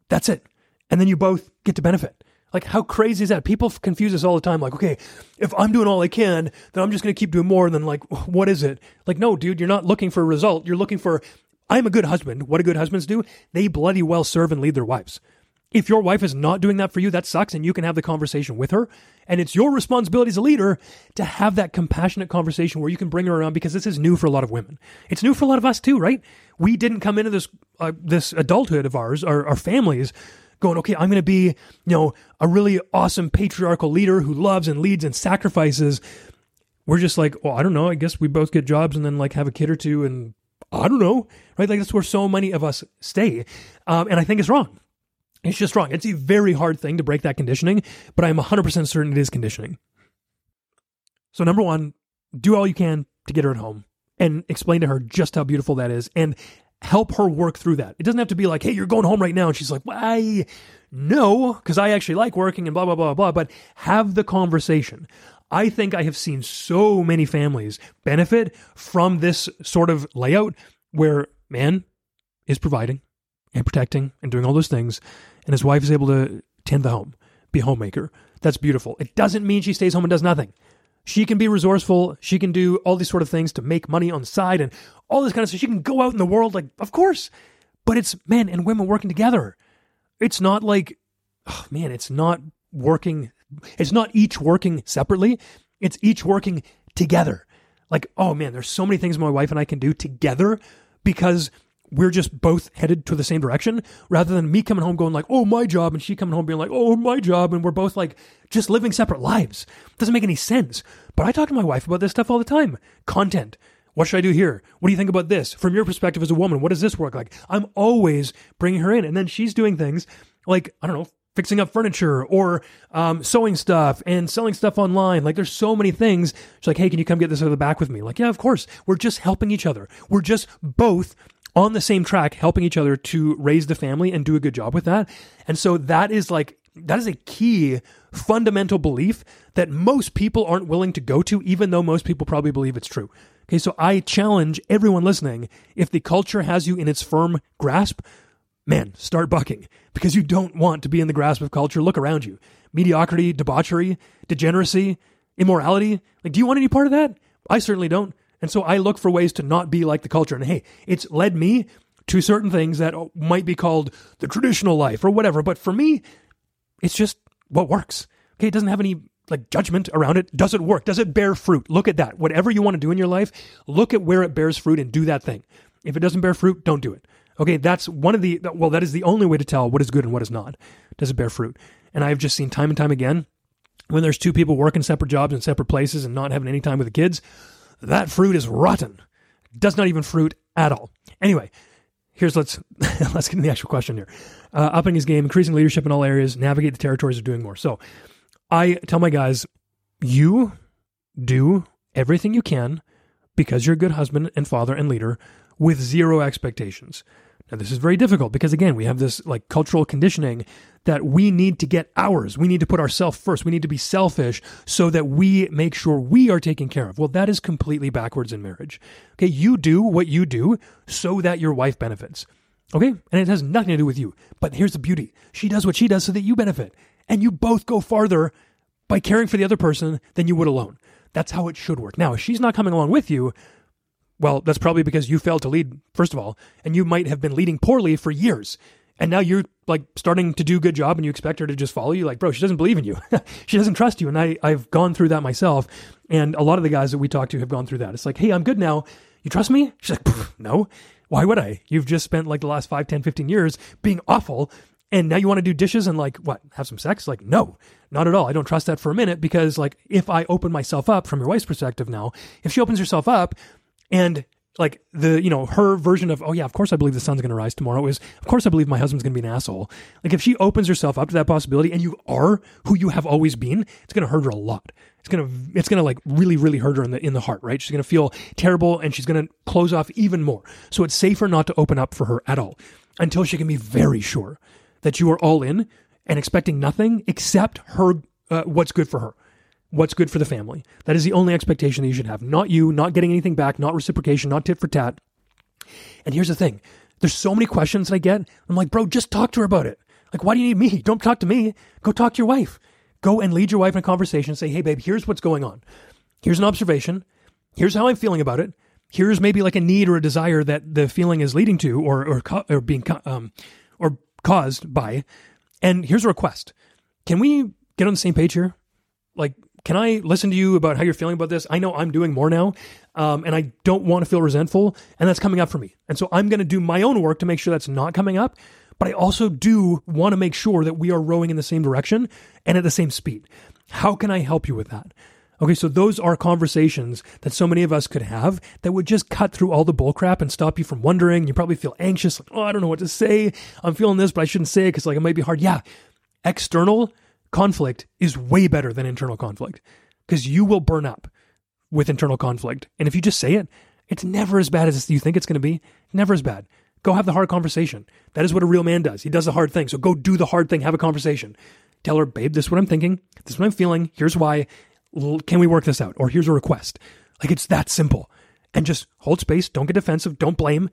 That's it. And then you both get to benefit. Like, how crazy is that? People confuse us all the time. Like, okay, if I'm doing all I can, then I'm just going to keep doing more. And then, like, what is it? Like, no, dude, you're not looking for a result. You're looking for, I'm a good husband. What do good husbands do? They bloody well serve and lead their wives. If your wife is not doing that for you, that sucks, and you can have the conversation with her. And it's your responsibility as a leader to have that compassionate conversation where you can bring her around because this is new for a lot of women. It's new for a lot of us too, right? We didn't come into this uh, this adulthood of ours, our, our families, going, okay, I'm going to be, you know, a really awesome patriarchal leader who loves and leads and sacrifices. We're just like, well, I don't know. I guess we both get jobs and then like have a kid or two, and I don't know, right? Like that's where so many of us stay, um, and I think it's wrong. It's just wrong. It's a very hard thing to break that conditioning, but I'm 100% certain it is conditioning. So, number one, do all you can to get her at home and explain to her just how beautiful that is and help her work through that. It doesn't have to be like, hey, you're going home right now. And she's like, "I No, because I actually like working and blah, blah, blah, blah. But have the conversation. I think I have seen so many families benefit from this sort of layout where man is providing and protecting and doing all those things and his wife is able to tend the home, be a homemaker. That's beautiful. It doesn't mean she stays home and does nothing. She can be resourceful. She can do all these sort of things to make money on the side and all this kind of stuff. She can go out in the world, like, of course. But it's men and women working together. It's not like, oh man, it's not working. It's not each working separately. It's each working together. Like, oh man, there's so many things my wife and I can do together because we're just both headed to the same direction rather than me coming home going like, oh, my job, and she coming home being like, oh, my job, and we're both like just living separate lives. Doesn't make any sense. But I talk to my wife about this stuff all the time. Content. What should I do here? What do you think about this? From your perspective as a woman, what does this work like? I'm always bringing her in. And then she's doing things like, I don't know, fixing up furniture or um, sewing stuff and selling stuff online. Like there's so many things. She's like, hey, can you come get this out of the back with me? Like, yeah, of course. We're just helping each other. We're just both on the same track, helping each other to raise the family and do a good job with that. And so that is like, that is a key fundamental belief that most people aren't willing to go to, even though most people probably believe it's true. Okay, so I challenge everyone listening if the culture has you in its firm grasp, man, start bucking because you don't want to be in the grasp of culture. Look around you. Mediocrity, debauchery, degeneracy, immorality. Like, do you want any part of that? I certainly don't. And so I look for ways to not be like the culture. And hey, it's led me to certain things that might be called the traditional life or whatever. But for me, it's just what works. Okay. It doesn't have any like judgment around it. Does it work? Does it bear fruit? Look at that. Whatever you want to do in your life, look at where it bears fruit and do that thing. If it doesn't bear fruit, don't do it. Okay. That's one of the, well, that is the only way to tell what is good and what is not. Does it bear fruit? And I've just seen time and time again when there's two people working separate jobs in separate places and not having any time with the kids, that fruit is rotten. Does not even fruit at all. Anyway, here's let's let's get into the actual question here. Uh, upping his game, increasing leadership in all areas, navigate the territories of doing more. So, I tell my guys, you do everything you can because you're a good husband and father and leader with zero expectations. Now, this is very difficult because, again, we have this like cultural conditioning that we need to get ours. We need to put ourselves first. We need to be selfish so that we make sure we are taken care of. Well, that is completely backwards in marriage. Okay. You do what you do so that your wife benefits. Okay. And it has nothing to do with you. But here's the beauty she does what she does so that you benefit. And you both go farther by caring for the other person than you would alone. That's how it should work. Now, if she's not coming along with you, well, that's probably because you failed to lead, first of all, and you might have been leading poorly for years. And now you're like starting to do a good job and you expect her to just follow you. Like, bro, she doesn't believe in you. she doesn't trust you. And I, I've gone through that myself. And a lot of the guys that we talk to have gone through that. It's like, hey, I'm good now. You trust me? She's like, no. Why would I? You've just spent like the last 5, 10, 15 years being awful. And now you want to do dishes and like, what, have some sex? Like, no, not at all. I don't trust that for a minute because like if I open myself up from your wife's perspective now, if she opens herself up and like the you know her version of oh yeah of course i believe the sun's going to rise tomorrow is of course i believe my husband's going to be an asshole. Like if she opens herself up to that possibility and you are who you have always been it's going to hurt her a lot. It's going to it's going to like really really hurt her in the in the heart right? She's going to feel terrible and she's going to close off even more. So it's safer not to open up for her at all until she can be very sure that you are all in and expecting nothing except her uh, what's good for her what's good for the family. That is the only expectation that you should have. Not you, not getting anything back, not reciprocation, not tit for tat. And here's the thing there's so many questions that I get. I'm like, bro, just talk to her about it. Like, why do you need me? Don't talk to me. Go talk to your wife. Go and lead your wife in a conversation say, hey, babe, here's what's going on. Here's an observation. Here's how I'm feeling about it. Here's maybe like a need or a desire that the feeling is leading to or, or, or being, um, or caused by. And here's a request. Can we get on the same page here? Like, can I listen to you about how you're feeling about this? I know I'm doing more now, um, and I don't want to feel resentful, and that's coming up for me. And so I'm going to do my own work to make sure that's not coming up. But I also do want to make sure that we are rowing in the same direction and at the same speed. How can I help you with that? Okay, so those are conversations that so many of us could have that would just cut through all the bullcrap and stop you from wondering. You probably feel anxious, like, oh, I don't know what to say. I'm feeling this, but I shouldn't say it because like it might be hard. Yeah, external conflict is way better than internal conflict because you will burn up with internal conflict. And if you just say it, it's never as bad as you think it's going to be. Never as bad. Go have the hard conversation. That is what a real man does. He does the hard thing. So go do the hard thing, have a conversation. Tell her, babe, this is what I'm thinking. This is what I'm feeling. Here's why. Can we work this out? Or here's a request. Like it's that simple. And just hold space. Don't get defensive. Don't blame.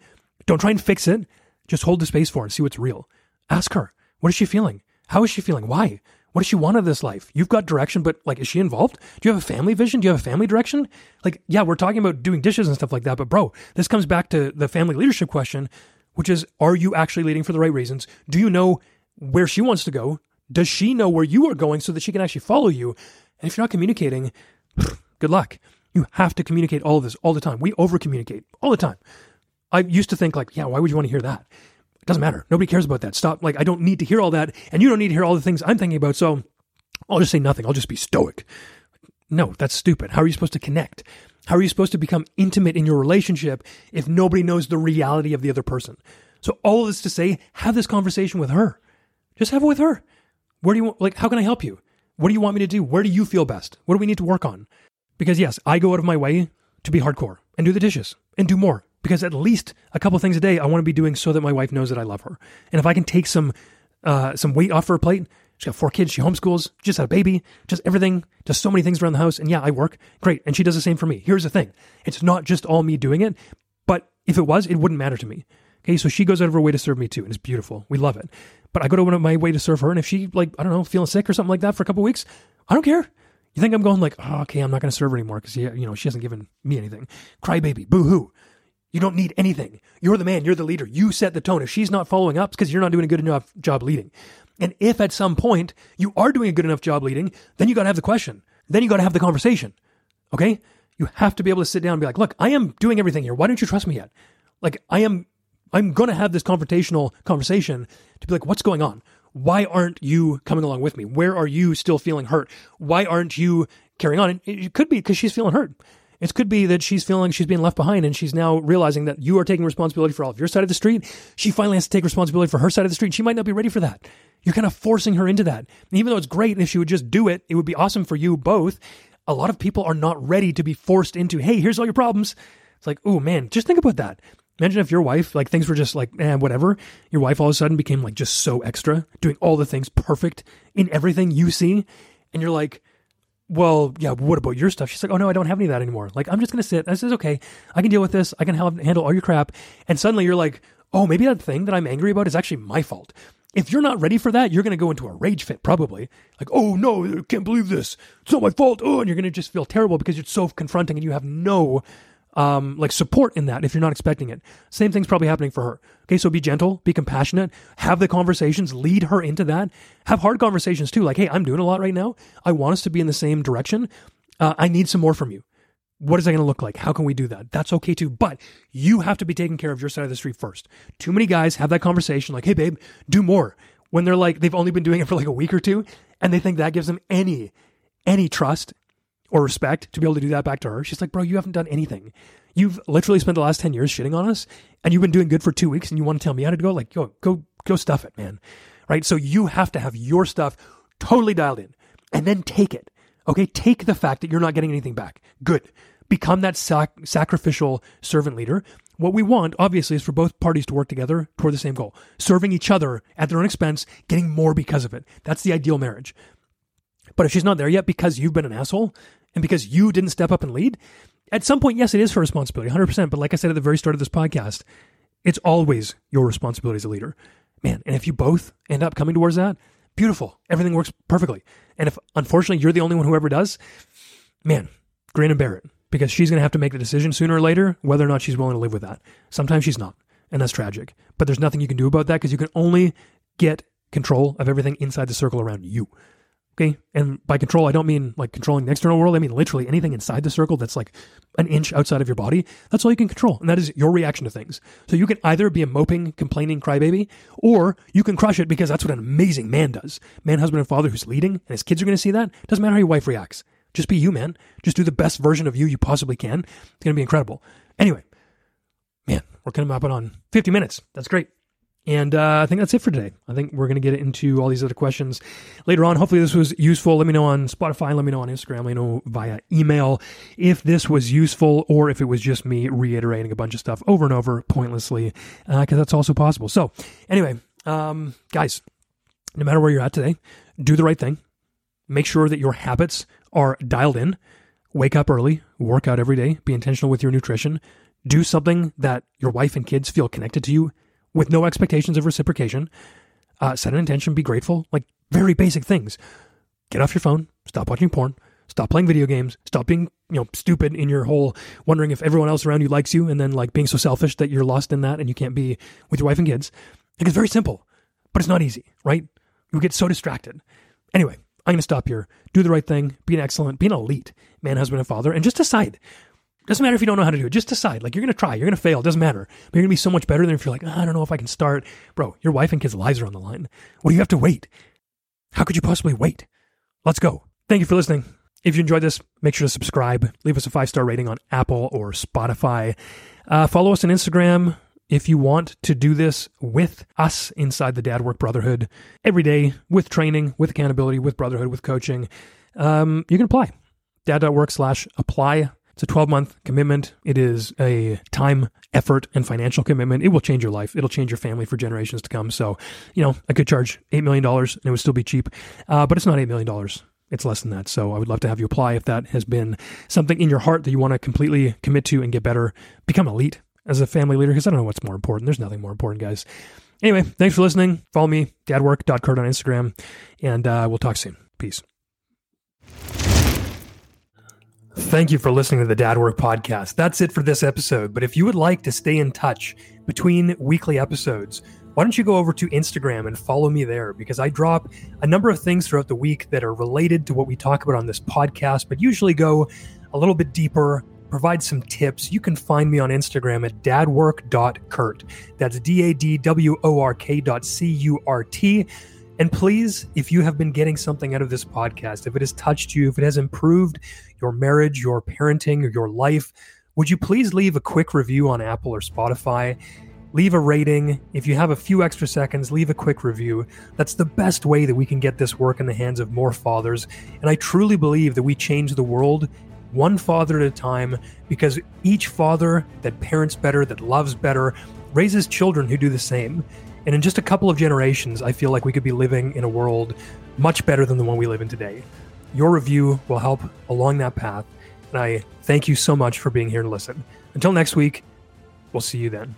Don't try and fix it. Just hold the space for and see what's real. Ask her, what is she feeling? How is she feeling? Why? What does she want of this life? You've got direction, but like, is she involved? Do you have a family vision? Do you have a family direction? Like, yeah, we're talking about doing dishes and stuff like that, but bro, this comes back to the family leadership question, which is, are you actually leading for the right reasons? Do you know where she wants to go? Does she know where you are going so that she can actually follow you? And if you're not communicating, good luck. You have to communicate all of this all the time. We over communicate all the time. I used to think like, yeah, why would you want to hear that? It doesn't matter. Nobody cares about that. Stop. Like, I don't need to hear all that. And you don't need to hear all the things I'm thinking about. So I'll just say nothing. I'll just be stoic. No, that's stupid. How are you supposed to connect? How are you supposed to become intimate in your relationship if nobody knows the reality of the other person? So all of this to say, have this conversation with her. Just have it with her. Where do you want, like, how can I help you? What do you want me to do? Where do you feel best? What do we need to work on? Because yes, I go out of my way to be hardcore and do the dishes and do more because at least a couple things a day I want to be doing so that my wife knows that I love her. And if I can take some uh, some weight off her plate, she's got four kids, she homeschools, just had a baby, just everything, just so many things around the house. And yeah, I work great, and she does the same for me. Here's the thing: it's not just all me doing it, but if it was, it wouldn't matter to me. Okay, so she goes out of her way to serve me too, and it's beautiful. We love it. But I go to my way to serve her, and if she like I don't know feeling sick or something like that for a couple weeks, I don't care. You think I'm going like, oh, okay, I'm not going to serve her anymore because you know she hasn't given me anything. Crybaby, boo hoo. You don't need anything. You're the man. You're the leader. You set the tone. If she's not following up, it's because you're not doing a good enough job leading. And if at some point you are doing a good enough job leading, then you got to have the question. Then you got to have the conversation. Okay? You have to be able to sit down and be like, look, I am doing everything here. Why don't you trust me yet? Like, I am, I'm going to have this confrontational conversation to be like, what's going on? Why aren't you coming along with me? Where are you still feeling hurt? Why aren't you carrying on? It could be because she's feeling hurt. It could be that she's feeling she's being left behind and she's now realizing that you are taking responsibility for all of your side of the street. She finally has to take responsibility for her side of the street. She might not be ready for that. You're kind of forcing her into that. And even though it's great and if she would just do it, it would be awesome for you both. A lot of people are not ready to be forced into, hey, here's all your problems. It's like, oh man, just think about that. Imagine if your wife, like things were just like, eh, whatever. Your wife all of a sudden became like just so extra, doing all the things perfect in everything you see. And you're like, well, yeah, what about your stuff? She's like, oh no, I don't have any of that anymore. Like, I'm just going to sit. I says, okay. I can deal with this. I can help handle all your crap. And suddenly you're like, oh, maybe that thing that I'm angry about is actually my fault. If you're not ready for that, you're going to go into a rage fit, probably. Like, oh no, I can't believe this. It's not my fault. Oh, and you're going to just feel terrible because it's so confronting and you have no um, like support in that if you're not expecting it. Same thing's probably happening for her. Okay, so be gentle, be compassionate, have the conversations, lead her into that. Have hard conversations too, like, hey, I'm doing a lot right now. I want us to be in the same direction. Uh, I need some more from you. What is that going to look like? How can we do that? That's okay too. But you have to be taking care of your side of the street first. Too many guys have that conversation like, hey, babe, do more. When they're like, they've only been doing it for like a week or two, and they think that gives them any, any trust or respect to be able to do that back to her. She's like, bro, you haven't done anything. You've literally spent the last 10 years shitting on us and you've been doing good for two weeks and you want to tell me how to go? Like, go, go, go stuff it, man. Right. So you have to have your stuff totally dialed in and then take it. Okay. Take the fact that you're not getting anything back. Good. Become that sac- sacrificial servant leader. What we want, obviously, is for both parties to work together toward the same goal, serving each other at their own expense, getting more because of it. That's the ideal marriage. But if she's not there yet because you've been an asshole, and because you didn't step up and lead, at some point, yes, it is her responsibility, 100%. But like I said at the very start of this podcast, it's always your responsibility as a leader Man, and if you both end up coming towards that, beautiful. Everything works perfectly. And if unfortunately you're the only one who ever does, man, grin and bear it because she's going to have to make the decision sooner or later whether or not she's willing to live with that. Sometimes she's not, and that's tragic. But there's nothing you can do about that because you can only get control of everything inside the circle around you. Okay. And by control, I don't mean like controlling the external world. I mean literally anything inside the circle that's like an inch outside of your body. That's all you can control. And that is your reaction to things. So you can either be a moping, complaining crybaby, or you can crush it because that's what an amazing man does. Man, husband, and father who's leading, and his kids are going to see that. Doesn't matter how your wife reacts. Just be you, man. Just do the best version of you you possibly can. It's going to be incredible. Anyway, man, we're going coming up on 50 minutes. That's great. And uh, I think that's it for today. I think we're going to get into all these other questions later on. Hopefully, this was useful. Let me know on Spotify. Let me know on Instagram. Let me know via email if this was useful or if it was just me reiterating a bunch of stuff over and over pointlessly, because uh, that's also possible. So, anyway, um, guys, no matter where you're at today, do the right thing. Make sure that your habits are dialed in. Wake up early, work out every day, be intentional with your nutrition, do something that your wife and kids feel connected to you with no expectations of reciprocation. Uh, set an intention, be grateful, like very basic things. Get off your phone, stop watching porn, stop playing video games, stop being, you know, stupid in your whole wondering if everyone else around you likes you and then like being so selfish that you're lost in that and you can't be with your wife and kids. Like it's very simple, but it's not easy, right? You get so distracted. Anyway, I'm going to stop here. Do the right thing, be an excellent, be an elite man, husband, and father, and just decide doesn't matter if you don't know how to do it. Just decide. Like you're to try. You're to fail. Doesn't matter. But you're to be so much better than if you're like, oh, I don't know if I can start. Bro, your wife and kids' lives are on the line. What do you have to wait? How could you possibly wait? Let's go. Thank you for listening. If you enjoyed this, make sure to subscribe. Leave us a five star rating on Apple or Spotify. Uh, follow us on Instagram if you want to do this with us inside the Dad Work Brotherhood every day with training, with accountability, with brotherhood, with coaching. Um, you can apply. Dad.work slash apply it's a 12 month commitment. It is a time, effort, and financial commitment. It will change your life. It'll change your family for generations to come. So, you know, I could charge $8 million and it would still be cheap, uh, but it's not $8 million. It's less than that. So I would love to have you apply if that has been something in your heart that you want to completely commit to and get better, become elite as a family leader, because I don't know what's more important. There's nothing more important, guys. Anyway, thanks for listening. Follow me, dadwork.curt on Instagram, and uh, we'll talk soon. Peace. Thank you for listening to the Dad Work Podcast. That's it for this episode. But if you would like to stay in touch between weekly episodes, why don't you go over to Instagram and follow me there? Because I drop a number of things throughout the week that are related to what we talk about on this podcast, but usually go a little bit deeper, provide some tips. You can find me on Instagram at dadwork.curt. That's D A D W O R K dot C U R T. And please, if you have been getting something out of this podcast, if it has touched you, if it has improved your marriage, your parenting, or your life, would you please leave a quick review on Apple or Spotify? Leave a rating. If you have a few extra seconds, leave a quick review. That's the best way that we can get this work in the hands of more fathers. And I truly believe that we change the world one father at a time because each father that parents better, that loves better, raises children who do the same. And in just a couple of generations, I feel like we could be living in a world much better than the one we live in today. Your review will help along that path. And I thank you so much for being here to listen. Until next week, we'll see you then.